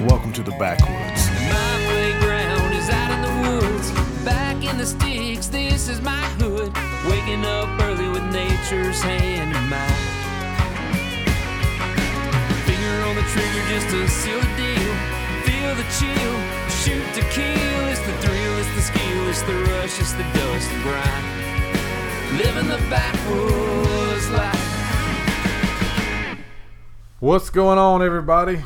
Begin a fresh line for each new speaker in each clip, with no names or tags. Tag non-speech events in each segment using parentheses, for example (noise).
Welcome to the backwoods.
My playground is out in the woods, back in the sticks. This is my hood. Waking up early with nature's hand in mine. Finger on the trigger just to seal the deal. Feel the chill, shoot to kill. It's the thrill, it's the skill, it's the rush, it's the dust and grind. Living the backwoods life.
What's going on, everybody?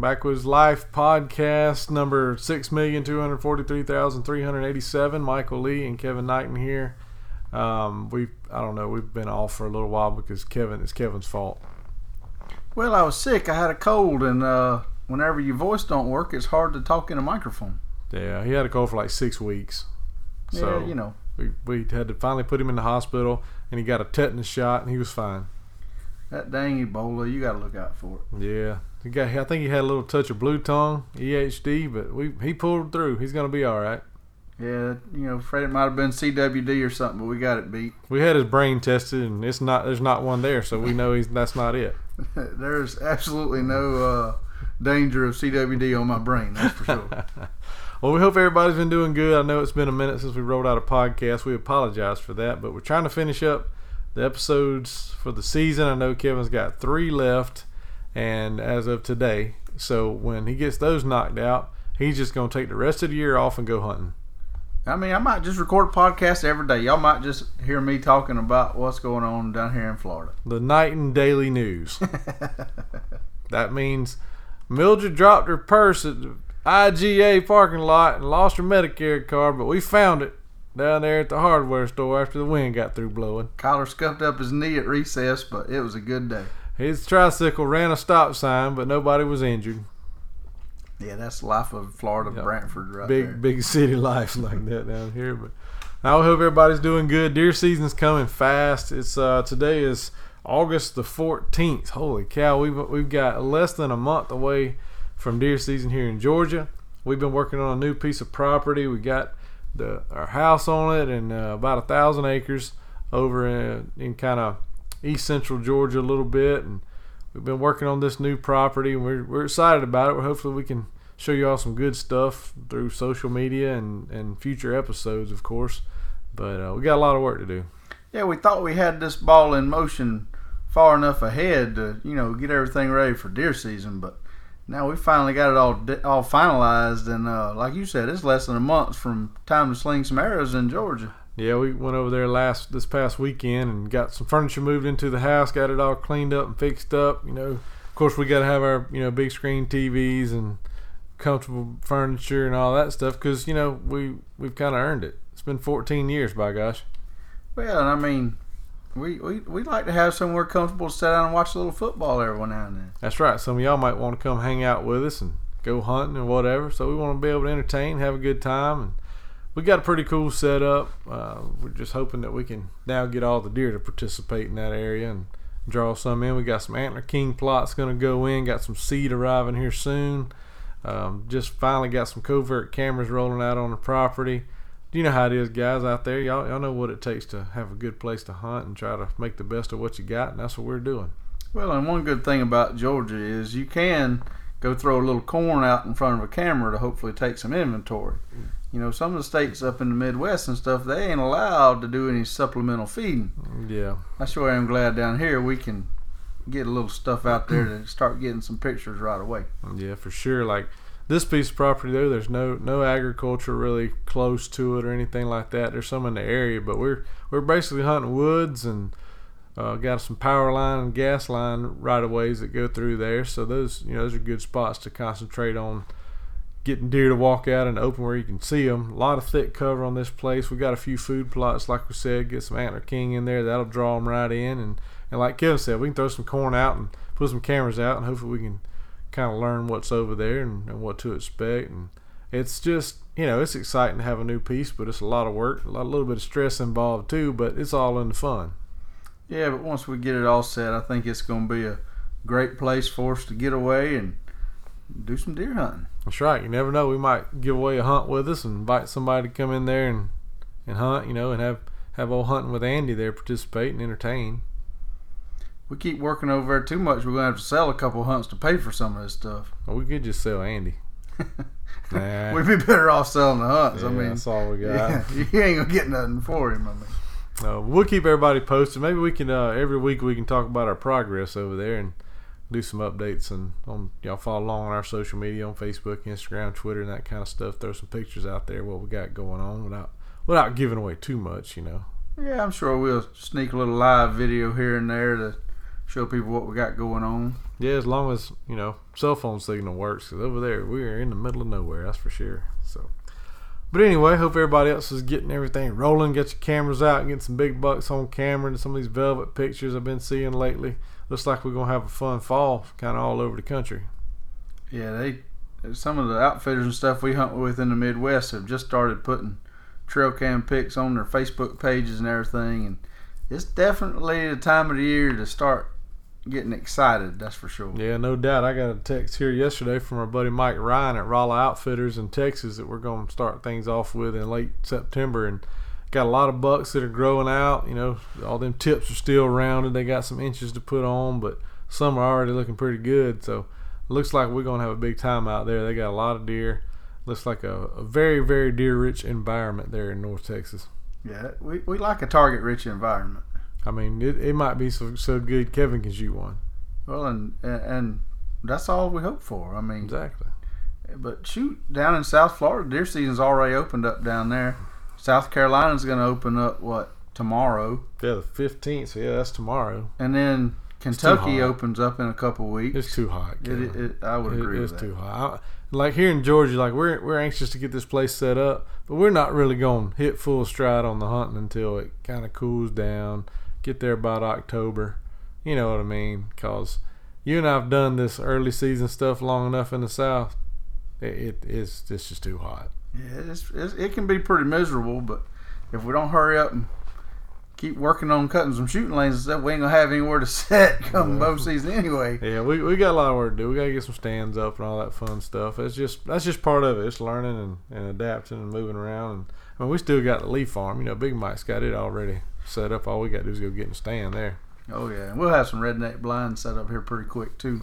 Backwoods Life podcast number six million two hundred forty-three thousand three hundred eighty-seven. Michael Lee and Kevin Knighton here. Um, we I don't know. We've been off for a little while because Kevin it's Kevin's fault.
Well, I was sick. I had a cold, and uh, whenever your voice don't work, it's hard to talk in a microphone.
Yeah, he had a cold for like six weeks. So
yeah, you know.
we we had to finally put him in the hospital, and he got a tetanus shot, and he was fine.
That dang Ebola, you got to look out for it.
Yeah, he got. I think he had a little touch of blue tongue, EHD, but we he pulled through. He's gonna be all right.
Yeah, you know, afraid it might have been CWD or something, but we got it beat.
We had his brain tested, and it's not. There's not one there, so we know he's that's not it. (laughs)
There's absolutely no uh, danger of CWD on my brain, that's for sure. (laughs)
Well, we hope everybody's been doing good. I know it's been a minute since we rolled out a podcast. We apologize for that, but we're trying to finish up the episodes for the season. I know Kevin's got three left, and as of today, so when he gets those knocked out, he's just going to take the rest of the year off and go hunting.
I mean, I might just record a podcast every day. Y'all might just hear me talking about what's going on down here in Florida.
The Knighton Daily News. (laughs) that means Mildred dropped her purse at the IGA parking lot and lost her Medicare card, but we found it down there at the hardware store after the wind got through blowing.
Kyler scuffed up his knee at recess, but it was a good day.
His tricycle ran a stop sign, but nobody was injured.
Yeah, that's life of Florida
Yep.
Brantford right
big
there.
big (laughs) city life like that down here. But I hope everybody's doing good. Deer season's coming fast. It's uh today is August the fourteenth. Holy cow, we've we've got less than a month away from deer season here in Georgia. We've been working on a new piece of property. We got the our house on it and uh, about a thousand acres over in, in kind of east central Georgia a little bit and we've been working on this new property and we're, we're excited about it. Hopefully we can show you all some good stuff through social media and, and future episodes, of course. But uh, we got a lot of work to do.
Yeah, we thought we had this ball in motion far enough ahead to, you know, get everything ready for deer season, but now we finally got it all all finalized, and uh, like you said, it's less than a month from time to sling some arrows in Georgia.
Yeah, we went over there last this past weekend and got some furniture moved into the house, got it all cleaned up and fixed up. You know, of course, we got to have our you know big screen TVs and comfortable furniture and all that stuff because you know we we've kind of earned it. It's been 14 years, by gosh.
Well, and I mean, we we we like to have somewhere comfortable to sit down and watch a little football every now and then.
That's right. Some of y'all might want to come hang out with us and go hunting and whatever. So we want to be able to entertain, have a good time, and we got a pretty cool setup. Uh, we're just hoping that we can now get all the deer to participate in that area and draw some in. We got some antler king plots going to go in. Got some seed arriving here soon. Um, just finally got some covert cameras rolling out on the property. You know how it is, guys out there. Y'all, y'all know what it takes to have a good place to hunt and try to make the best of what you got, and that's what we're doing.
Well, and one good thing about Georgia is you can go throw a little corn out in front of a camera to hopefully take some inventory. You know, some of the states up in the Midwest and stuff, they ain't allowed to do any supplemental feeding.
Yeah.
I sure am glad down here we can get a little stuff out there to start getting some pictures right away.
Yeah, for sure. Like this piece of property though, there's no no agriculture really close to it or anything like that. There's some in the area, but we're we're basically hunting woods and uh, got some power line and gas line right of ways that go through there. So those you know those are good spots to concentrate on getting deer to walk out the open where you can see them. A lot of thick cover on this place. We got a few food plots, like we said. Get some antler king in there. That'll draw them right in. And and like Kevin said, we can throw some corn out and put some cameras out, and hopefully we can kind of learn what's over there and, and what to expect. And it's just you know it's exciting to have a new piece, but it's a lot of work, a, lot, a little bit of stress involved too. But it's all in the fun.
Yeah, but once we get it all set, I think it's going to be a great place for us to get away and do some deer hunting.
That's right. You never know. We might give away a hunt with us and invite somebody to come in there and, and hunt, you know, and have, have old hunting with Andy there participate and entertain.
we keep working over there too much, we're gonna have to sell a couple hunts to pay for some of this stuff.
Well, we could just sell Andy. (laughs) nah,
We'd be better off selling the hunts. I mean,
that's all we got.
yeah, (laughs) you ain't gonna get nothing for him. I mean,
Uh, we'll keep everybody posted. Maybe we can uh, every week we can talk about our progress over there and do some updates and on y'all follow along on our social media on Facebook, Instagram, Twitter, and that kind of stuff. Throw some pictures out there what we got going on without without giving away too much, you know.
yeah, I'm sure we'll sneak a little live video here and there to show people what we got going on.
Yeah, as long as you know cell phone signal works. Cause over there we are in the middle of nowhere, that's for sure. So, but anyway, hope everybody else is getting everything rolling. Get your cameras out and get some big bucks on camera and some of these velvet pictures I've been seeing lately. Looks like we're gonna have a fun fall, kind of all over the country.
Yeah, they some of the outfitters and stuff we hunt with in the Midwest have just started putting trail cam pics on their Facebook pages and everything, and it's definitely the time of the year to start getting excited. That's for sure.
Yeah, no doubt. I got a text here yesterday from our buddy Mike Ryan at Rolla Outfitters in Texas that we're going to start things off with in late September, and got a lot of bucks that are growing out. You know, all them tips are still rounded. They got some inches to put on, but some are already looking pretty good. So, looks like we're going to have a big time out there. They got a lot of deer. Looks like a, a very, very deer-rich environment there in North Texas.
Yeah, we, we like a target rich environment.
I mean, it, it might be so so good Kevin can shoot one.
Well, and- and that's all we hope for. I mean,
Exactly.
but shoot, down in South Florida, deer season's already opened up down there. South Carolina's going to open up what tomorrow,
Yeah, the 15th. So, yeah, that's tomorrow.
and then Kentucky opens up in a couple weeks.
It's too hot.
It, it, it, I would agree with that.
It's too hot. I, like here in Georgia, like we're we're anxious to get this place set up, but we're not really going to hit full stride on the hunting until it kind of cools down. Get there about October. You know what I mean? Cause you and I've done this early season stuff long enough in the South. It, it is it's just too hot.
Yeah, it's, it's, it can be pretty miserable, but if we don't hurry up and keep working on cutting some shooting lanes and stuff, we ain't gonna have anywhere to (laughs) set come
Yeah.
bow season anyway.
Yeah, we, we got a lot of work to do. We got to get some stands up and all that fun stuff. It's just that's just part of it. It's learning and, and adapting and moving around. And I mean, we still got the leaf farm. You know, Big Mike's got it already set up. All we got to do is go get and stand there.
Oh yeah, and we'll have some redneck blinds set up here pretty quick too.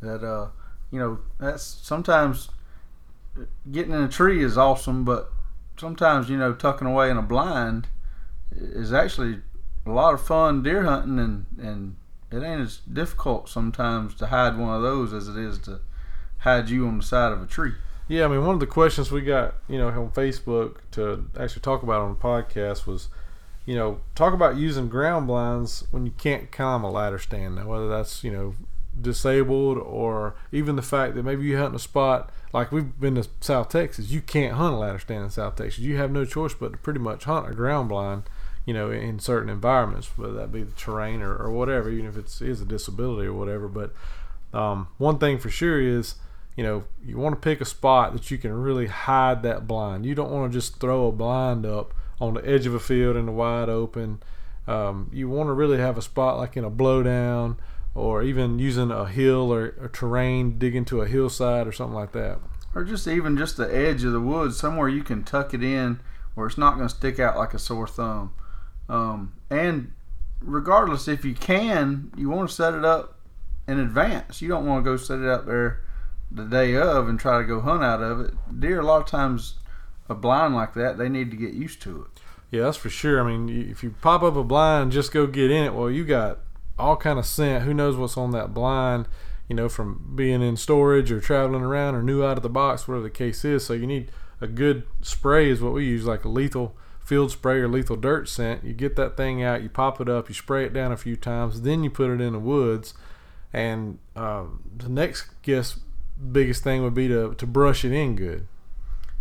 That uh, you know, that's sometimes getting in a tree is awesome, but sometimes you know tucking away in a blind is actually a lot of fun deer hunting, and and it ain't as difficult sometimes to hide one of those as it is to hide you on the side of a tree.
Yeah, I mean, one of the questions we got, you know, on Facebook to actually talk about on the podcast was, you know, talk about using ground blinds when you can't climb a ladder stand. Now, whether that's, you know, disabled or even the fact that maybe you hunt a spot like we've been to South Texas, you can't hunt a ladder stand in South Texas. You have no choice but to pretty much hunt a ground blind, you know, in certain environments, whether that be the terrain or, or whatever, even if it's is a disability or whatever. But um, one thing for sure is, you know, you want to pick a spot that you can really hide that blind. You don't want to just throw a blind up on the edge of a field in the wide open. Um, you want to really have a spot like in a blowdown or even using a hill or, or terrain, dig into a hillside or something like that.
or just even just the edge of the woods, somewhere you can tuck it in where it's not going to stick out like a sore thumb. Um, and regardless, if you can, you want to set it up in advance. You don't want to go set it out there the day of and try to go hunt out of it. Deer, a lot of times, a blind like that, they need to get used to it.
Yeah, that's for sure. I mean, if you pop up a blind, just go get in it. Well, you got all kind of scent. Who knows what's on that blind? You know, from being in storage or traveling around or new out of the box, whatever the case is. So you need a good spray is what we use, like a lethal field spray or lethal dirt scent. You get that thing out, you pop it up, you spray it down a few times, then you put it in the woods. And um, the next guess biggest thing would be to to brush it in good.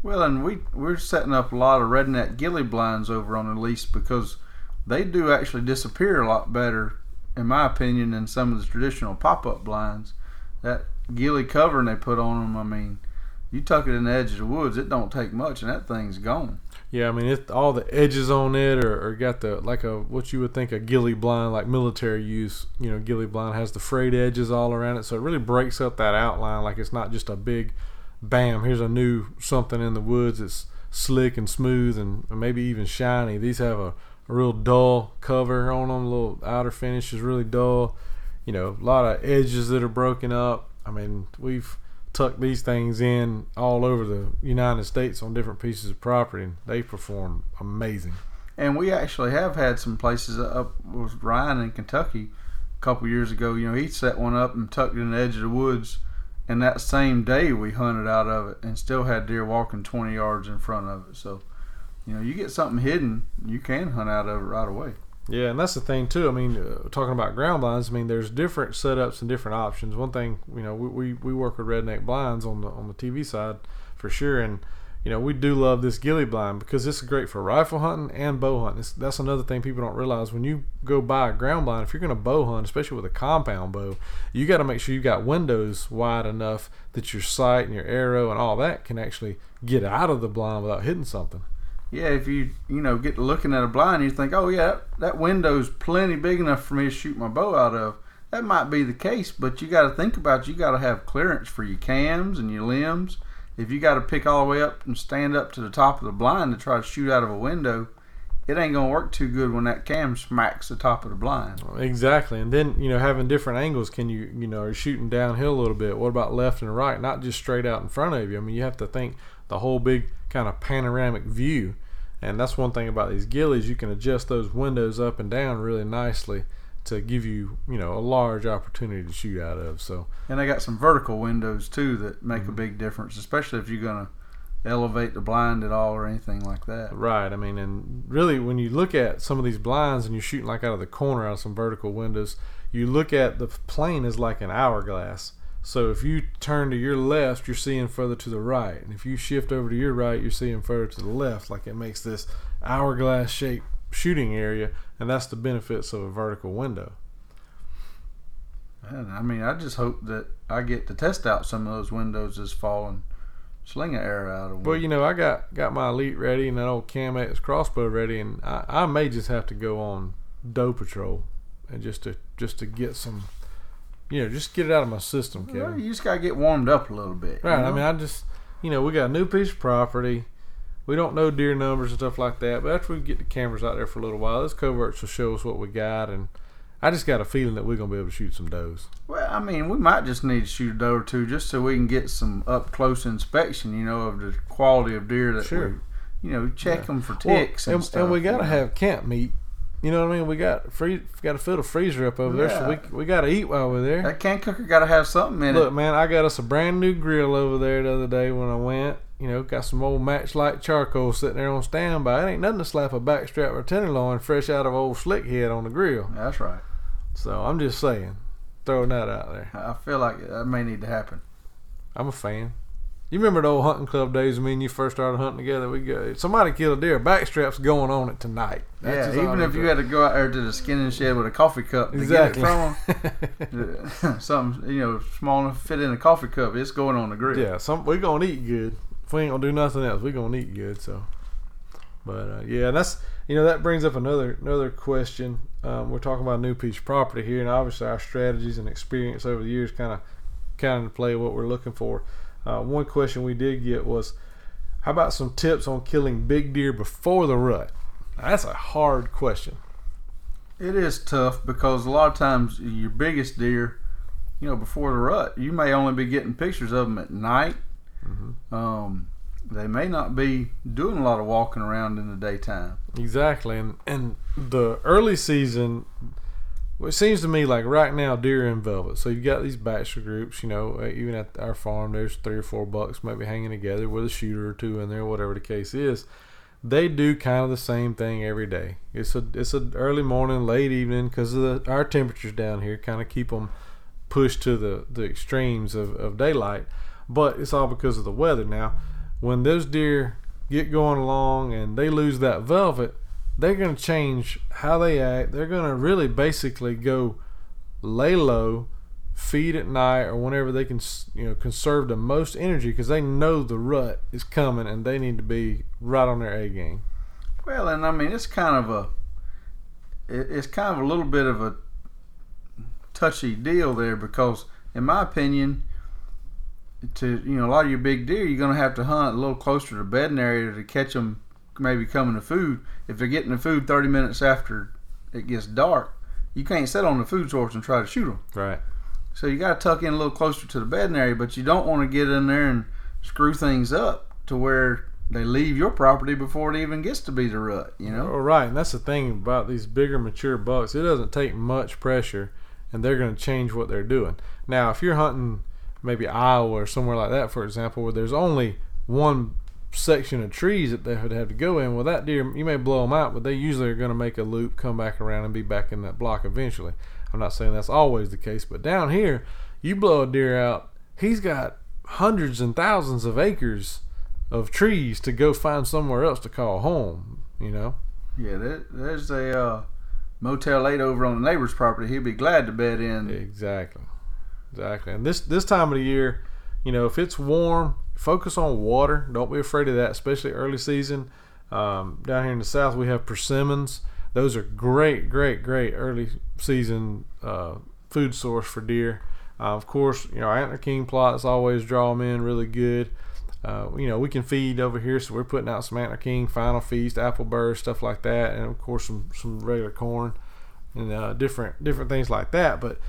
Well, and we we're setting up a lot of redneck ghillie blinds over on the lease because they do actually disappear a lot better, in my opinion, than some of the traditional pop-up blinds. That ghillie covering they put on them, I mean, you tuck it in the edge of the woods, it don't take much, and that thing's gone.
Yeah, I mean, it, all the edges on it, or, or got the like a what you would think a ghillie blind, like military use. You know, ghillie blind has the frayed edges all around it, so it really breaks up that outline. Like it's not just a big, bam. Here's a new something in the woods. It's slick and smooth and maybe even shiny. These have a, a real dull cover on them. A little outer finish is really dull, you know, a lot of edges that are broken up. I mean, we've tucked these things in all over the United States on different pieces of property, and they perform amazing.
And we actually have had some places up with Ryan in Kentucky a couple years ago. You know, he set one up and tucked it in the edge of the woods. And that same day, we hunted out of it and still had deer walking 20 yards in front of it. So, you know, you get something hidden, you can hunt out of it right away.
Yeah, and that's the thing too. I mean, uh, talking about ground blinds, I mean, there's different setups and different options. One thing, you know, we, we, we work with Redneck Blinds on the on the TV side for sure, and you know, we do love this ghillie blind because this is great for rifle hunting and bow hunting. It's, that's another thing people don't realize when you go buy a ground blind. If you're going to bow hunt, especially with a compound bow, you got to make sure you got windows wide enough that your sight and your arrow and all that can actually get out of the blind without hitting something
yeah, if you you know get looking at a blind, you think, oh yeah, that, that window's plenty big enough for me to shoot my bow out of. That might be the case, but you got to think about you got to have clearance for your cams and your limbs. If you got to pick all the way up and stand up to the top of the blind to try to shoot out of a window, it ain't gonna work too good when that cam smacks the top of the blind.
Exactly, and then you know having different angles. Can you you know are shooting downhill a little bit? What about left and right? Not just straight out in front of you. I mean, you have to think the whole big kind of panoramic view. And that's one thing about these ghillies, you can adjust those windows up and down really nicely to give you, you know, a large opportunity to shoot out of. So
And they got some vertical windows too that make mm-hmm. a big difference, especially if you're gonna elevate the blind at all or anything like that.
Right. I mean, and really when you look at some of these blinds and you're shooting like out of the corner out of some vertical windows, you look at the plane as like an hourglass. So if you turn to your left, you're seeing further to the right, and if you shift over to your right, you're seeing further to the left. Like it makes this hourglass shaped shooting area, and that's the benefits of a vertical window.
And I mean, I just hope that I get to test out some of those windows this fall and sling an arrow out of them.
Well, you know, I got got my elite ready and that old CamX crossbow ready, and I, I may just have to go on doe patrol and just to just to get some you know, just get it out of my system, Kevin.
Well, you just gotta get warmed up a little bit.
Right.
You know?
I mean, I just, you know, we got a new piece of property. We don't know deer numbers and stuff like that, but after we get the cameras out there for a little while, this coverts will show us what we got, and I just got a feeling that we're gonna be able to shoot some does.
Well, I mean, we might just need to shoot a doe or two just so we can get some up close inspection, you know, of the quality of deer that sure. we, you know, check yeah. them for ticks well, and, and, stuff.
And we got to have camp meat you know what I mean? We got free, got to fill the freezer up over yeah. there, so we we got to eat while we're there.
That can cooker got to have something in
Look,
it.
Look, man, I got us a brand new grill over there the other day when I went. You know, got some old matchlight charcoal sitting there on standby. It ain't nothing to slap a backstrap or tenderloin fresh out of old slick head on the grill.
That's right.
So I'm just saying, throwing that out there.
I feel like that may need to happen.
I'm a fan. You remember the old hunting club days? Me and you first started hunting together. We go, somebody killed a deer. Backstrap's going on it tonight.
That's yeah, even if you had to go out there to the skinning shed with a coffee cup exactly. get it from them, (laughs) (laughs) something you know small enough to fit in a coffee cup, it's going on the grill.
Yeah, some we're gonna eat good. If we ain't gonna do nothing else, we're gonna eat good. So, but uh, yeah, that's you know that brings up another another question. Um, we're talking about a new piece of property here, and obviously our strategies and experience over the years kind of kind of play what we're looking for. Uh, one question we did get was, how about some tips on killing big deer before the rut? Now, that's a hard question.
It is tough because a lot of times your biggest deer, you know, before the rut, you may only be getting pictures of them at night. Mm-hmm. Um, they may not be doing a lot of walking around in the daytime.
Exactly, and and the early season well, it seems to me like right now deer in velvet. So you've got these bachelor groups, you know, uh, even at our farm, there's three or four bucks maybe hanging together with a shooter or two in there, whatever the case is. They do kind of the same thing every day. It's a it's a early morning, late evening because of the, our temperatures down here kind of keep them pushed to the the extremes of, of daylight. But it's all because of the weather. Now, when those deer get going along and they lose that velvet, they're going to change how they act. They're going to really basically go lay low, feed at night, or whenever they can, you know, conserve the most energy because they know the rut is coming and they need to be right on their A game.
Well, and I mean it's kind of a, it's kind of a little bit of a touchy deal there because, in my opinion, to you know a lot of your big deer, you're going to have to hunt a little closer to the bedding area to catch them maybe coming to food. If they're getting the food 30 minutes after it gets dark, you can't sit on the food source and try to shoot them.
Right.
So you got to tuck in a little closer to the bedding area, but you don't want to get in there and screw things up to where they leave your property before it even gets to be the rut. You know.
Well, right, and that's the thing about these bigger mature bucks. It doesn't take much pressure, and they're going to change what they're doing. Now, if you're hunting maybe Iowa or somewhere like that, for example, where there's only one section of trees that they would have to go in, well, that deer you may blow them out, but they usually are going to make a loop, come back around, and be back in that block eventually. I'm not saying that's always the case, but down here, you blow a deer out, he's got hundreds and thousands of acres of trees to go find somewhere else to call home. You know.
Yeah, there, there's a uh, Motel Eight over on the neighbor's property. He'd be glad to bed in.
Exactly, exactly. And this this time of the year, you know, if it's warm, focus on water. Don't be afraid of that, especially early season. Um, down here in the south, we have persimmons. Those are great, great, great early season uh, food source for deer. Uh, of course, you know, antler king plots always draw them in really good. Uh, you know, we can feed over here, so we're putting out some antler king, final feast, apple burrs, stuff like that, and of course some some regular corn and uh, different different things like that. But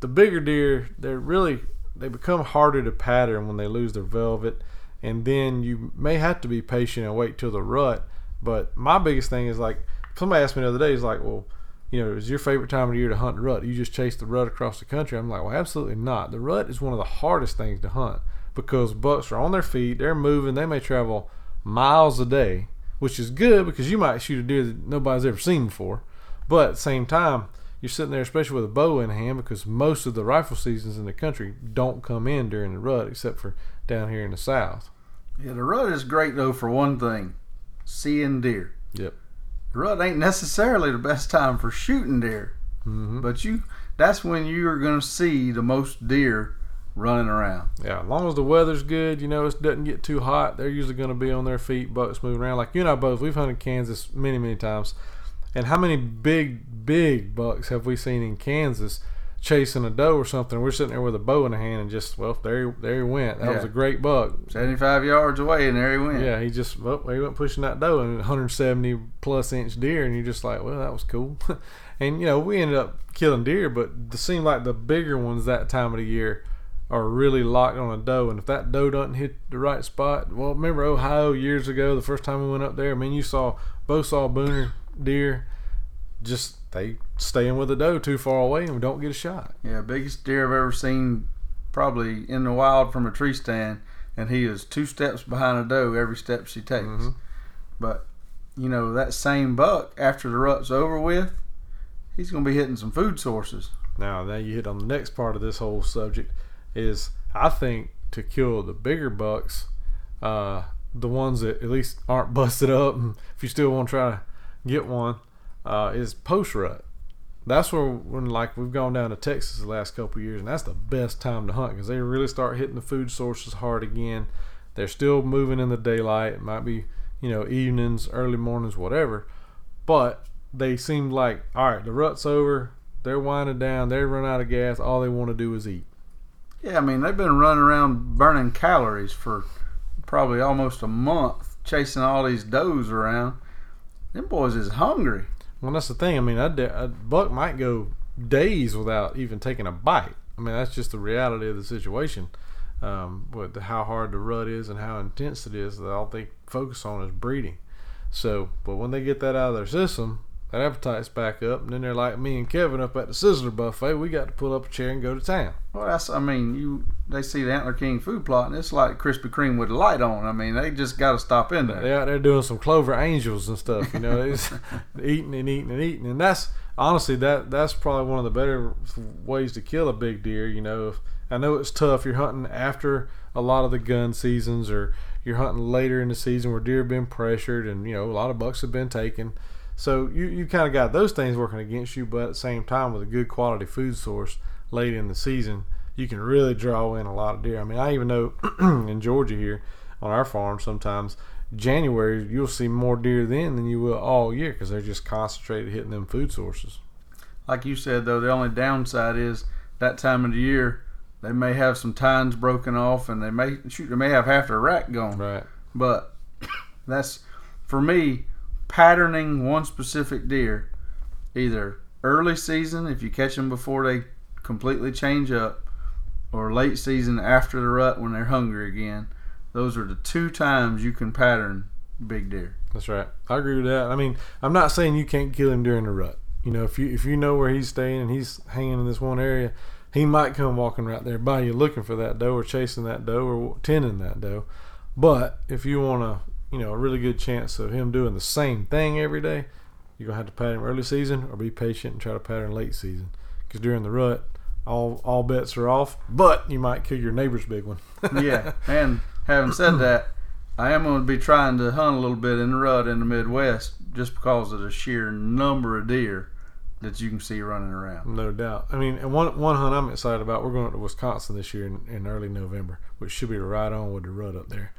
the bigger deer, they're really they become harder to pattern when they lose their velvet, and then you may have to be patient and wait till the rut. But my biggest thing is like somebody asked me the other day, is like, well, you know, is your favorite time of year to hunt rut? You just chase the rut across the country? I'm like, well, absolutely not. The rut is one of the hardest things to hunt because bucks are on their feet, they're moving, they may travel miles a day, which is good because you might shoot a deer that nobody's ever seen before. But at the same time, you're sitting there, especially with a bow in hand, because most of the rifle seasons in the country don't come in during the rut, except for down here in the south.
Yeah, the rut is great though for one thing, seeing deer.
Yep.
The rut ain't necessarily the best time for shooting deer,
Mm-hmm.
but you that's when you're gonna see the most deer running around.
Yeah, as long as the weather's good, you know, it doesn't get too hot, they're usually going to be on their feet, bucks moving around. Like you and I both, we've hunted Kansas many, many times. And how many big, big bucks have we seen in Kansas chasing a doe or something? We're sitting there with a bow in the hand and just, well, there, he- there he went. That was a great buck.
75 yards away, and there he went.
Yeah, he just, well, he went pushing that doe and 170 plus inch deer, and you're just like, well, that was cool. (laughs) and you know, we ended up killing deer, but it seemed like the bigger ones that time of the year are really locked on a doe. And if that doe doesn't hit the right spot, well, remember Ohio years ago, the first time we went up there. I mean, you saw both saw booner deer, just they staying with the doe too far away and we don't get a shot.
Yeah, biggest deer I've ever seen, probably in the wild from a tree stand, and he is two steps behind a doe every step she takes.
Mhm.
But you know that same buck after the rut's over with, he's gonna be hitting some food sources.
Now, now you hit on the next part of this whole subject is I think to kill the bigger bucks, uh, the ones that at least aren't (laughs) busted up, and if you still want to try to get one, uh, is post rut. That's where when like we've gone down to Texas the last couple years, and that's the best time to hunt because they really start hitting the food sources hard again. They're still moving in the daylight. It might be you know evenings, early mornings, whatever, but they seem like all right. The rut's over. They're winding down. They run out of gas. All they want to do is eat.
Yeah, I mean they've been running around burning calories for probably almost a month, chasing all these does around. Them boys is hungry.
Well, that's the thing. I mean, a, a buck might go days without even taking a bite. I mean, that's just the reality of the situation. Um, with how hard the rut is and how intense it is, that all they focus on is breeding. So, but when they get that out of their system, that appetite's back up, and then they're like me and Kevin up at the Sizzler buffet. We got to pull up a chair and go to town.
Well, that's I mean you they see the Antler King food plot and it's like Krispy Kreme with the light on. I mean they just got to stop in there.
They out there doing some Clover Angels and stuff. You know, just (laughs) eating and eating and eating, and that's honestly that that's probably one of the better ways to kill a big deer. You know, if, I know it's tough. You're hunting after a lot of the gun seasons, or you're hunting later in the season where deer have been pressured, and you know a lot of bucks have been taken. So you you kind of got those things working against you, but at the same time with a good quality food source late in the season, you can really draw in a lot of deer. I mean, I even know (clears throat) in Georgia here on our farm sometimes January you'll see more deer then than you will all year because they're just concentrated hitting them food sources.
Like you said though, the only downside is that time of the year they may have some tines broken off and they may shoot they may have half their rack gone.
Right.
But (coughs) that's for me patterning one specific deer, either early season if you catch them before they completely change up, or late season after the rut when they're hungry again. Those are the two times you can pattern big deer.
That's right. I agree with that. I mean, I'm not saying you can't kill him during the rut. You know, if you if you know where he's staying and he's hanging in this one area, he might come walking right there by you looking for that doe or chasing that doe or tending that doe. But if you want a you know a really good chance of him doing the same thing every day, you're gonna have to pattern early season or be patient and try to pattern late season. Because during the rut, all all bets are off. But you might kill your neighbor's big one. (laughs)
yeah, and having said that, I am going to be trying to hunt a little bit in the rut in the Midwest just because of the sheer number of deer that you can see running around.
No doubt. I mean, and one one hunt I'm excited about. We're going to Wisconsin this year in, in early November, which should be right on with the rut up there,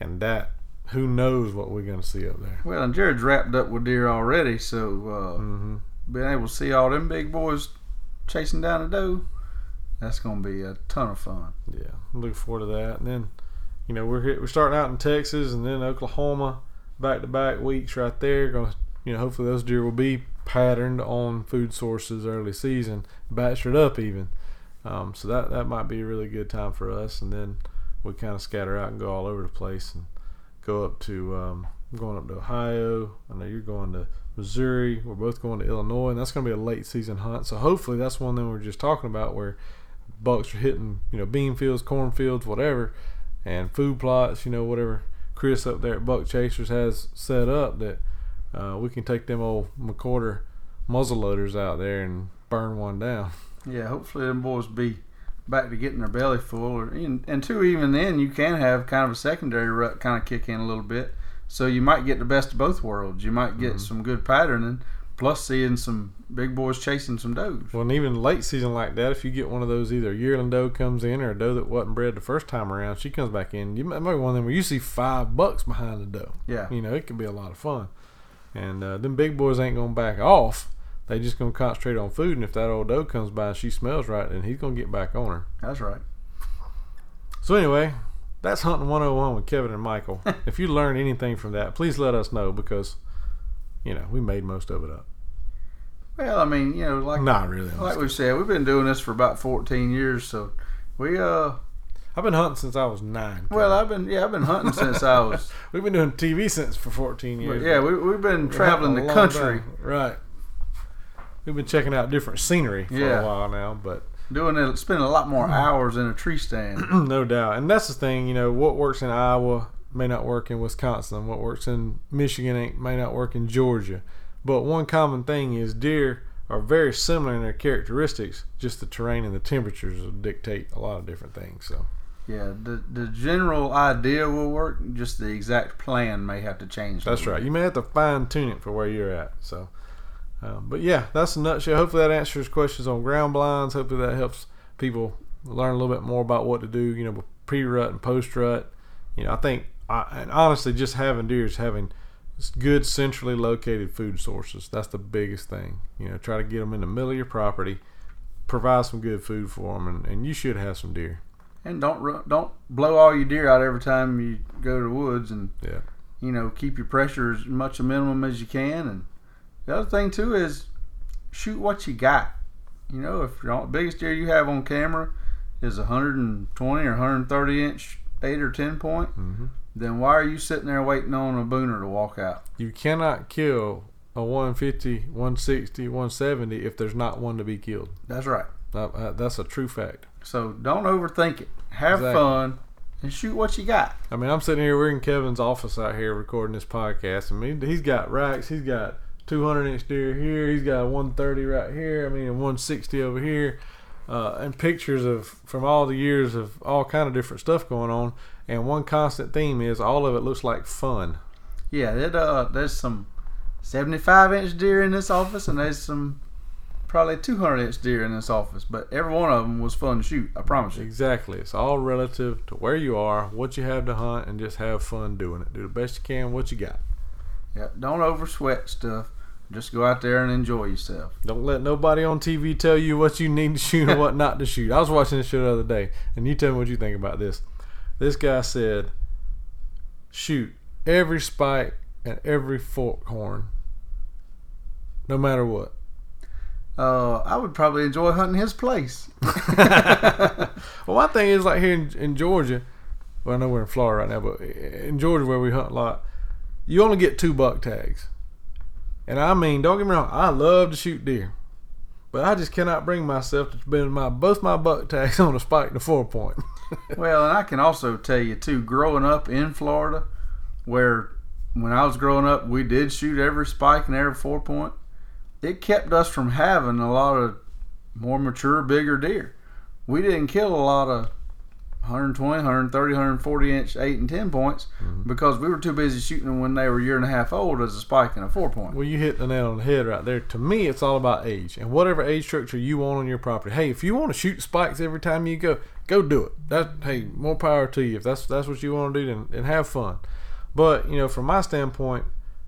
and that who knows what we're going to see up there.
Well, and Jared's wrapped up with deer already, so uh,
hmm
being able to see all them big boys chasing down a doe, that's going to be a ton of fun.
Yeah, I'm looking forward to that. And then, you know, we're here, we're starting out in Texas and then Oklahoma, back to back weeks right there. Going to, you know, hopefully those deer will be patterned on food sources early season, batched up even. Um, so that that might be a really good time for us. And then we kind of scatter out and go all over the place and go up to um, I'm going up to Ohio. I know you're going to Missouri. We're both going to Illinois, and that's going to be a late season hunt. So hopefully that's one that we we're just talking about where bucks are hitting, you know, bean fields, corn fields, whatever, and food plots, you know, whatever Chris up there at Buck Chasers has set up that uh, we can take them old McCorder muzzle loaders out there and burn one down.
Yeah, hopefully them boys be back to getting their belly full. Or, and, and two, even then, you can have kind of a secondary rut kind of kick in a little bit. So you might get the best of both worlds. You might get
Mhm.
some good patterning, plus seeing some big boys chasing some does.
Well, and even late season like that, if you get one of those, either a yearling doe comes in or a doe that wasn't bred the first time around, she comes back in. You might be one of them where you see five bucks behind the doe.
Yeah,
You know, it can be a lot of fun. And uh, them big boys ain't gonna back off. They just gonna concentrate on food. And if that old doe comes by and she smells right, then he's gonna get back on her.
that's right.
So anyway, that's hunting 101 with Kevin and Michael. (laughs) if you learned anything from that, please let us know because, you know, we made most of it up.
Well, I mean, you know, like
Not really.
like we said, we've been doing this for about 14 years, so we uh.
I've been hunting since I was nine.
Well, I've been yeah, I've been hunting since I was. (laughs)
we've been doing TV since for 14
but
years.
yeah, we we've been traveling the country,
time. Right. We've been checking out different scenery for
Yeah.
a while now, but
doing it, spending a lot more (clears throat) hours in a tree stand. (clears throat)
no doubt. And that's the thing, you know, what works in Iowa may not work in Wisconsin. What works in Michigan ain't, may not work in Georgia. But one common thing is deer are very similar in their characteristics. Just the terrain and the temperatures will dictate a lot of different things. So
Yeah, the the general idea will work. Just the exact plan may have to change.
that's right. You may have to fine tune it for where you're at. So, um, but yeah, that's a nutshell. Hopefully that answers questions on ground blinds. Hopefully that helps people learn a little bit more about what to do. You know, pre rut and post rut. You know, I think, I, and honestly, just having deer is having good centrally located food sources. That's the biggest thing. You know, try to get them in the middle of your property, provide some good food for them, and, and you should have some deer.
And don't don't blow all your deer out every time you go to the woods, and
Yeah.
you know keep your pressure as much a minimum as you can. And the other thing too is shoot what you got. You know, if the biggest deer you have on camera is a 120 or 130 inch eight or ten point,
hmm
then why are you sitting there waiting on a booner to walk out?
You cannot kill a 150, 160, 170 if there's not one to be killed.
That's right.
Uh, that's a true fact.
So don't overthink it. Have
Exactly.
fun and shoot what you got.
I mean, I'm sitting here. We're in Kevin's office out here recording this podcast. I mean, he's got racks. He's got 200 inch deer here. He's got a 130 right here. I mean, a 160 over here, uh, and pictures of from all the years of all kind of different stuff going on. And one constant theme is all of it looks like fun.
Yeah, it, uh, there's some 75 inch deer in this office, and there's some probably 200 inch deer in this office. But every one of them was fun to shoot. I promise you.
Exactly. It's all relative to where you are, what you have to hunt, and just have fun doing it. Do the best you can, what you got.
Yeah, don't over sweat stuff. Just go out there and enjoy yourself.
Don't let nobody on TV tell you what you need to shoot and what not to shoot. I was watching this show the other day, and you tell me what you think about this. This guy said, shoot every spike and every fork horn, no matter what.
uh, I would probably enjoy hunting his place. (laughs) (laughs)
well, my thing is like here in, in Georgia. Well, I know we're in Florida right now, but in Georgia where we hunt a lot, you only get two buck tags. And I mean, don't get me wrong, I love to shoot deer, but I just cannot bring myself to spend my both my buck tags (laughs) on a spike and a four point. (laughs)
well, and I can also tell you too, growing up in Florida, where when I was growing up, we did shoot every spike and every four point. It kept us from having a lot of more mature, bigger deer. We didn't kill a lot of 120, 130, 140 inch 8 and 10 points
Mm-hmm.
because we were too busy shooting them when they were a year and a half old as a spike and a four point.
Well, you hit the nail on the head right there. To me, it's all about age and whatever age structure you want on your property. Hey, if you want to shoot spikes every time you go, go do it. That hey, more power to you. If that's that's what you want to do, then, then have fun. But you know, from my standpoint,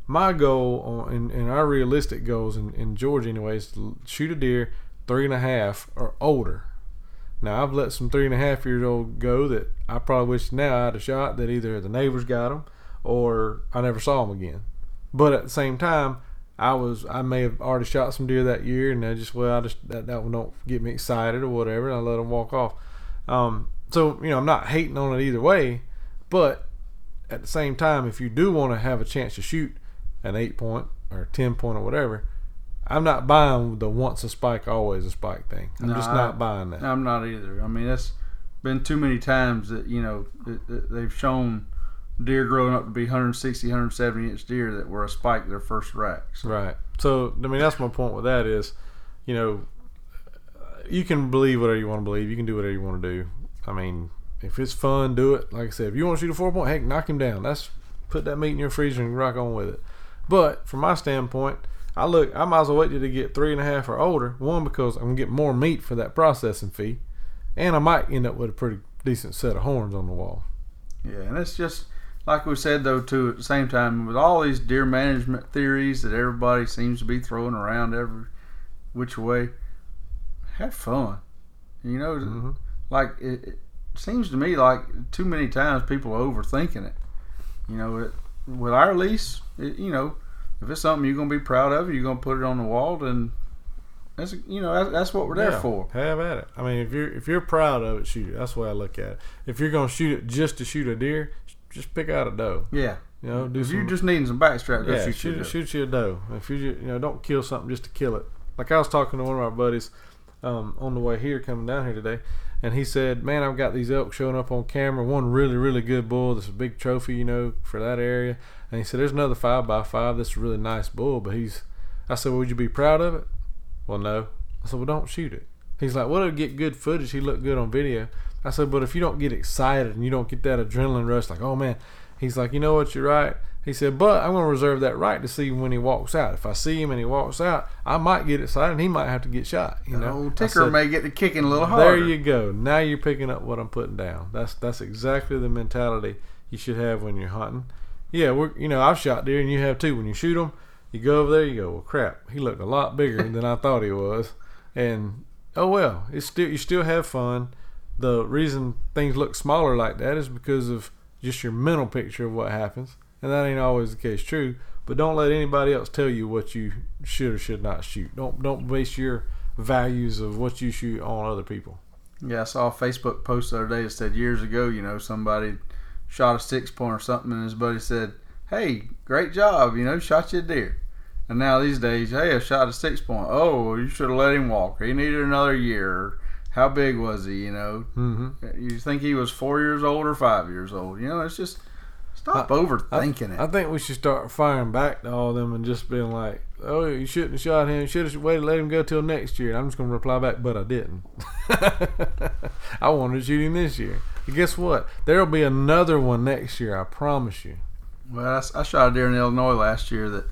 my goal on, and, and our realistic goals in, in Georgia, anyways, to shoot a deer three and a half or older. Now I've let some three and a half years old go that I probably wish now I'd have shot that either the neighbors got them or I never saw them again. But at the same time, I was I may have already shot some deer that year, and I just well I just that that one don't get me excited or whatever, and I let them walk off. Um, so you know I'm not hating on it either way, but at the same time, if you do want to have a chance to shoot an eight point or ten point or whatever, I'm not buying the once a spike always a spike thing. I'm
No,
just
I-
not buying that.
I'm not either. I mean, that's been too many times that, you know, that, that they've shown deer growing up to be 160, 170 inch deer that were a spike their first racks.
Right. So I mean, that's my point with that is, you know, you can believe whatever you want to believe. You can do whatever you want to do. I mean, if it's fun, do it. Like I said, if you want to shoot a four point, heck, knock him down. That's put that meat in your freezer and rock on with it. But from my standpoint, I look, I might as well wait till they get three and a half or older. One because I'm gonna get more meat for that processing fee, and I might end up with a pretty decent set of horns on the wall.
Yeah, and it's just like we said though too. At the same time, with all these deer management theories that everybody seems to be throwing around every which way, have fun. You know,
Mhm.
like it, it seems to me like too many times people are overthinking it. You know, it, with our lease, it, you know, if it's something you're gonna be proud of, you're gonna put it on the wall, then that's you know that's, that's what we're there
Yeah,
for.
Have at it. I mean, if you're if you're proud of it, shoot it. That's the way I look at it. If you're gonna shoot it just to shoot a deer, just pick out a doe.
Yeah,
You know, do
if
some,
you're just needing some backstrap, go
yeah,
shoot,
shoot, shoot, you a doe. If you you know don't kill something just to kill it. Like I was talking to one of our buddies um, on the way here, coming down here today, and he said, "Man, I've got these elk showing up on camera. One really really good bull. This is a big trophy, you know, for that area." And he said, "There's another five by five. That's a really nice bull, but he's." I said, well, "Would you be proud of it?" Well, no. I said, "Well, don't shoot it." He's like, "Well, it'll get good footage. He looked good on video." I said, "But if you don't get excited and you don't get that adrenaline rush, like, oh man," he's like, "You know what? You're right." He said, "But I'm going to reserve that right to see when he walks out. If I see him and he walks out, I might get excited and he might have to get shot." You
The
know,
old ticker
said,
may get the kicking a little harder.
there you go. Now you're picking up what I'm putting down. That's that's exactly the mentality you should have when you're hunting. Yeah, we're you know I've shot deer and you have too. When you shoot them, you go over there, you go, well, crap, he looked a lot bigger (laughs) than I thought he was, and oh well, it's still you still have fun. The reason things look smaller like that is because of just your mental picture of what happens, and that ain't always the case true. But don't let anybody else tell you what you should or should not shoot. Don't don't base your values of what you shoot on other people.
Yeah, I saw a Facebook post the other day that said years ago, you know, somebody shot a six point or something, and his buddy said, "Hey, great job, you know, shot you a deer." And now these days, hey, I shot a six point. Oh, you should have let him walk. He needed another year. How big was he? You know,
Mm-hmm.
you think he was four years old or five years old? You know, it's just stop overthinking
I
it.
I think we should start firing back to all of them and just being like, "Oh, you shouldn't have shot him. You should have waited, let him go till next year." And I'm just gonna reply back, "But I didn't. (laughs) I wanted to shoot him this year. And guess what? There'll be another one next year. I promise you."
Well, I shot a deer in Illinois last year that,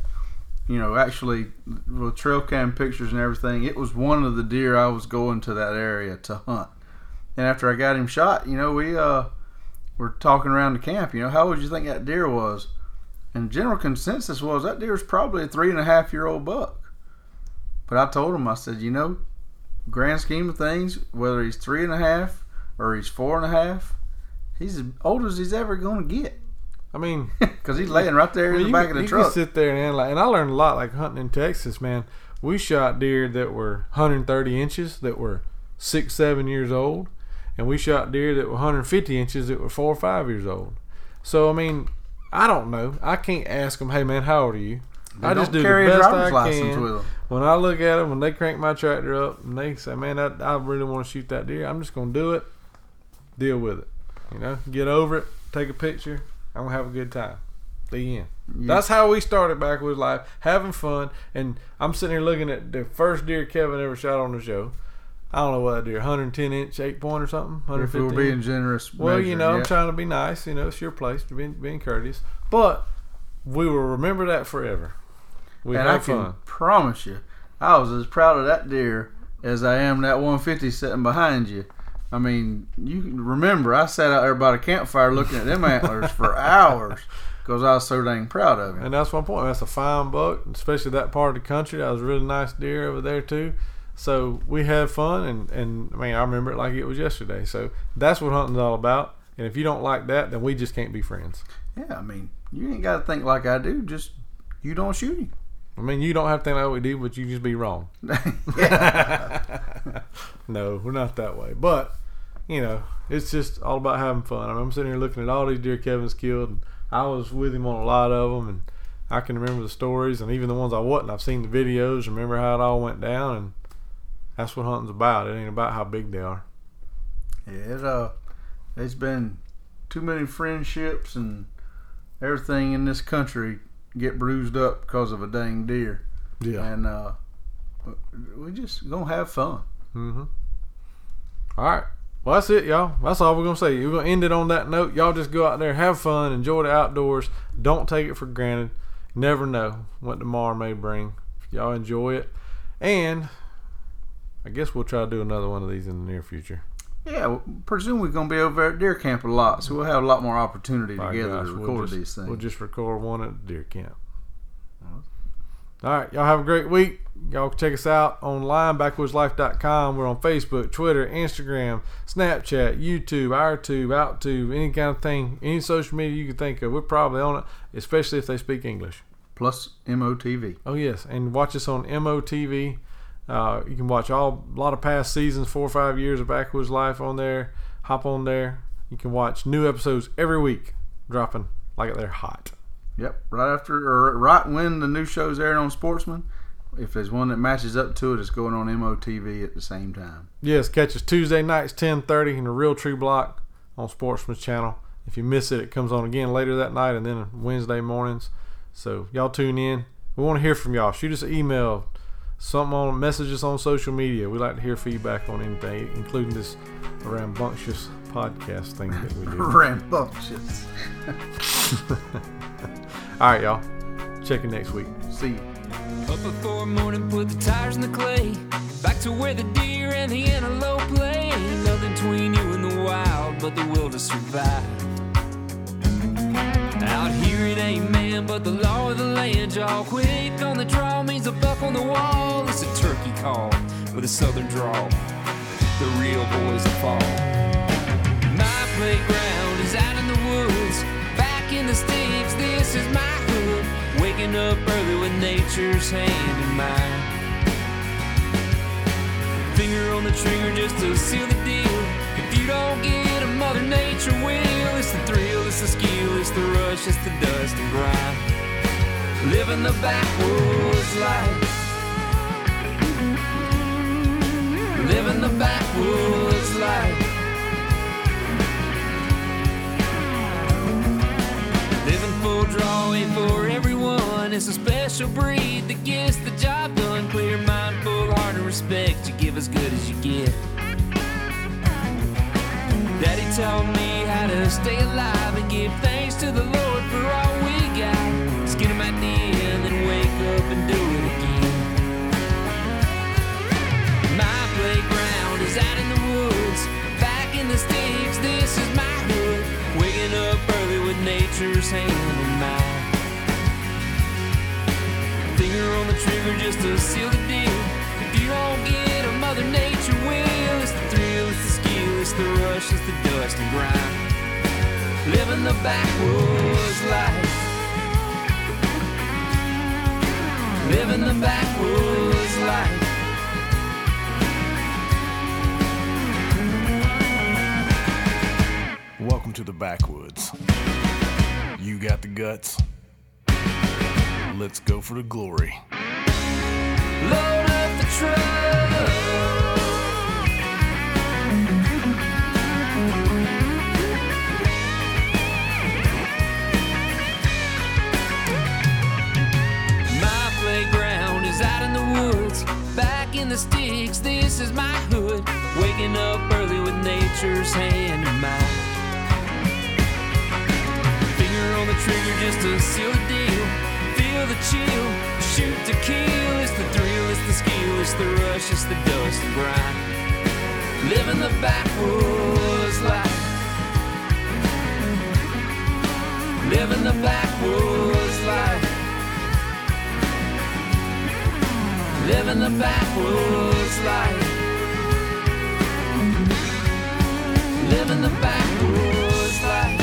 you know, actually with trail cam pictures and everything, it was one of the deer I was going to that area to hunt. And after I got him shot, you know, we uh were talking around the camp. You know, how would you think that deer was? And general consensus was that deer was probably a three and a half year old buck. But I told him, I said, you know, grand scheme of things, whether he's three and a half or he's four and a half, he's as old as he's ever going to get.
I mean, (laughs)
Because he's laying right there in the
you
back
can-
of the
you
truck.
can sit there and analyze. And I learned a lot, like hunting in Texas, man. we shot deer that were 130 inches that were six, seven years old, and we shot deer that were 150 inches that were four or five years old. So I mean, I don't know. I can't ask them, "Hey man, how old are you?"
They
I just
carry
the best I
license
can.
with.
When I look at them, when they crank my tractor up and they say, "Man, I, I really want to shoot that deer," I'm just gonna do it. Deal with it. You know, get over it. Take a picture. I'm gonna have a good time. The end. That's how we started Backwoods Life, having fun. And I'm sitting here looking at the first deer Kevin ever shot on the show. I don't know what deer, 110 inch, eight point or something,
If we
115.
were being generous.
Well, you
measure,
know, I'm trying to be nice. You know, it's your place to be being courteous. But we will remember that forever. We
and I can
fun.
promise you, I was as proud of that deer as I am that 150 sitting behind you. I mean, you remember I sat out there by the campfire looking at them antlers for (laughs) hours because I was so dang proud of him.
And that's my point. That's a fine buck, especially that part of the country. That was a really nice deer over there too. So we had fun, and and I mean I remember it like it was yesterday. So that's what hunting's all about. And if you don't like that, then we just can't be friends.
Yeah, I mean, you ain't got to think like I do. Just you don't shoot him.
I mean, you don't have to think like we do, but you just be wrong. (laughs) (laughs) no, we're not that way. But you know, it's just all about having fun. I mean, I'm sitting here looking at all these deer Kevin's killed, and I was with him on a lot of them, and I can remember the stories, and even the ones I wasn't. I've seen the videos, remember how it all went down, and that's what hunting's about. It ain't about how big they are.
Yeah, it, uh, it's been too many friendships and everything in this country get bruised up because of a dang deer.
Yeah.
And uh, we just gonna have fun.
Mm-hmm. All right. Well, that's it, y'all. That's all we're gonna say. We're gonna end it on that note. Y'all just go out there, have fun, enjoy the outdoors. Don't take it for granted. Never know what tomorrow may bring. Y'all enjoy it, and I guess we'll try to do another one of these in the near future.
Yeah, well, presume we're gonna be over at deer camp a lot, so we'll have a lot more opportunity
My
together
gosh,
to
we'll
record
just-
these things.
We'll just record one at deer camp. All right, y'all have a great week. Y'all can check us out online, backwoodslife.com. We're on Facebook, Twitter, Instagram, Snapchat, YouTube, OurTube, OutTube, any kind of thing, any social media you can think of. We're probably on it, especially if they speak English.
Plus MOTV.
Oh yes, and watch us on MOTV. Uh, you can watch all a lot of past seasons, four or five years of Backwoods Life on there. Hop on there. You can watch new episodes every week, dropping like they're hot.
Yep, right after or right when the new show's airing on Sportsman. If there's one that matches up to it, it's going on MOTV at the same time.
Yes, catch us Tuesday nights, ten thirty in the Realtree Block on Sportsman's Channel. If you miss it, it comes on again later that night and then Wednesday mornings. So y'all tune in. We want to hear from y'all. Shoot us an email, something on messages on social media. We like to hear feedback on anything, including this rambunctious podcast thing that we do. (laughs)
Rambunctious. (laughs)
All right, y'all. Check you next week.
See you.
Up before morning, put the tires in the clay. Back to where the deer and the antelope play. Nothing between you and the wild, but the will to survive. Man, but the law of the land. Y'all quick on the draw means a buck on the wall. It's a turkey call with a southern drawl. The real boys of fall. My playground is out in the woods, back in the sticks. This is my hood. Waking up early with nature's hand in mine. Finger on the trigger just to seal the deal. If you don't get Mother Nature will, it's the thrill, it's the skill, it's the rush, it's the dust and grind. Living the backwoods life. Living the backwoods life. Living full draw ain't for everyone. It's a special breed that gets the job done. Clear mind, full heart, and respect. You give as good as you get. Taught me how to stay alive and give thanks to the Lord for all we got. At the end, then wake up and do it again. My playground is out in the woods, back in the sticks. This is my hood. Waking up early with nature's hand in mine. Finger on the trigger just to seal the deal. If you don't get a Mother Nature it's the rush, it's the dust and grind. Living the backwoods life. Living the backwoods life.
Welcome to the backwoods. You got the guts. Let's go for the glory.
Load up the truck. Sticks. This is my hood. Waking up early with nature's hand in mine. Finger on the trigger just to seal the deal. Feel the chill, shoot to kill. It's the thrill, it's the skill, it's the rush, it's the dust and grind. Living the backwoods life. Living the backwoods life. living the backwoods life. Living the backwoods life.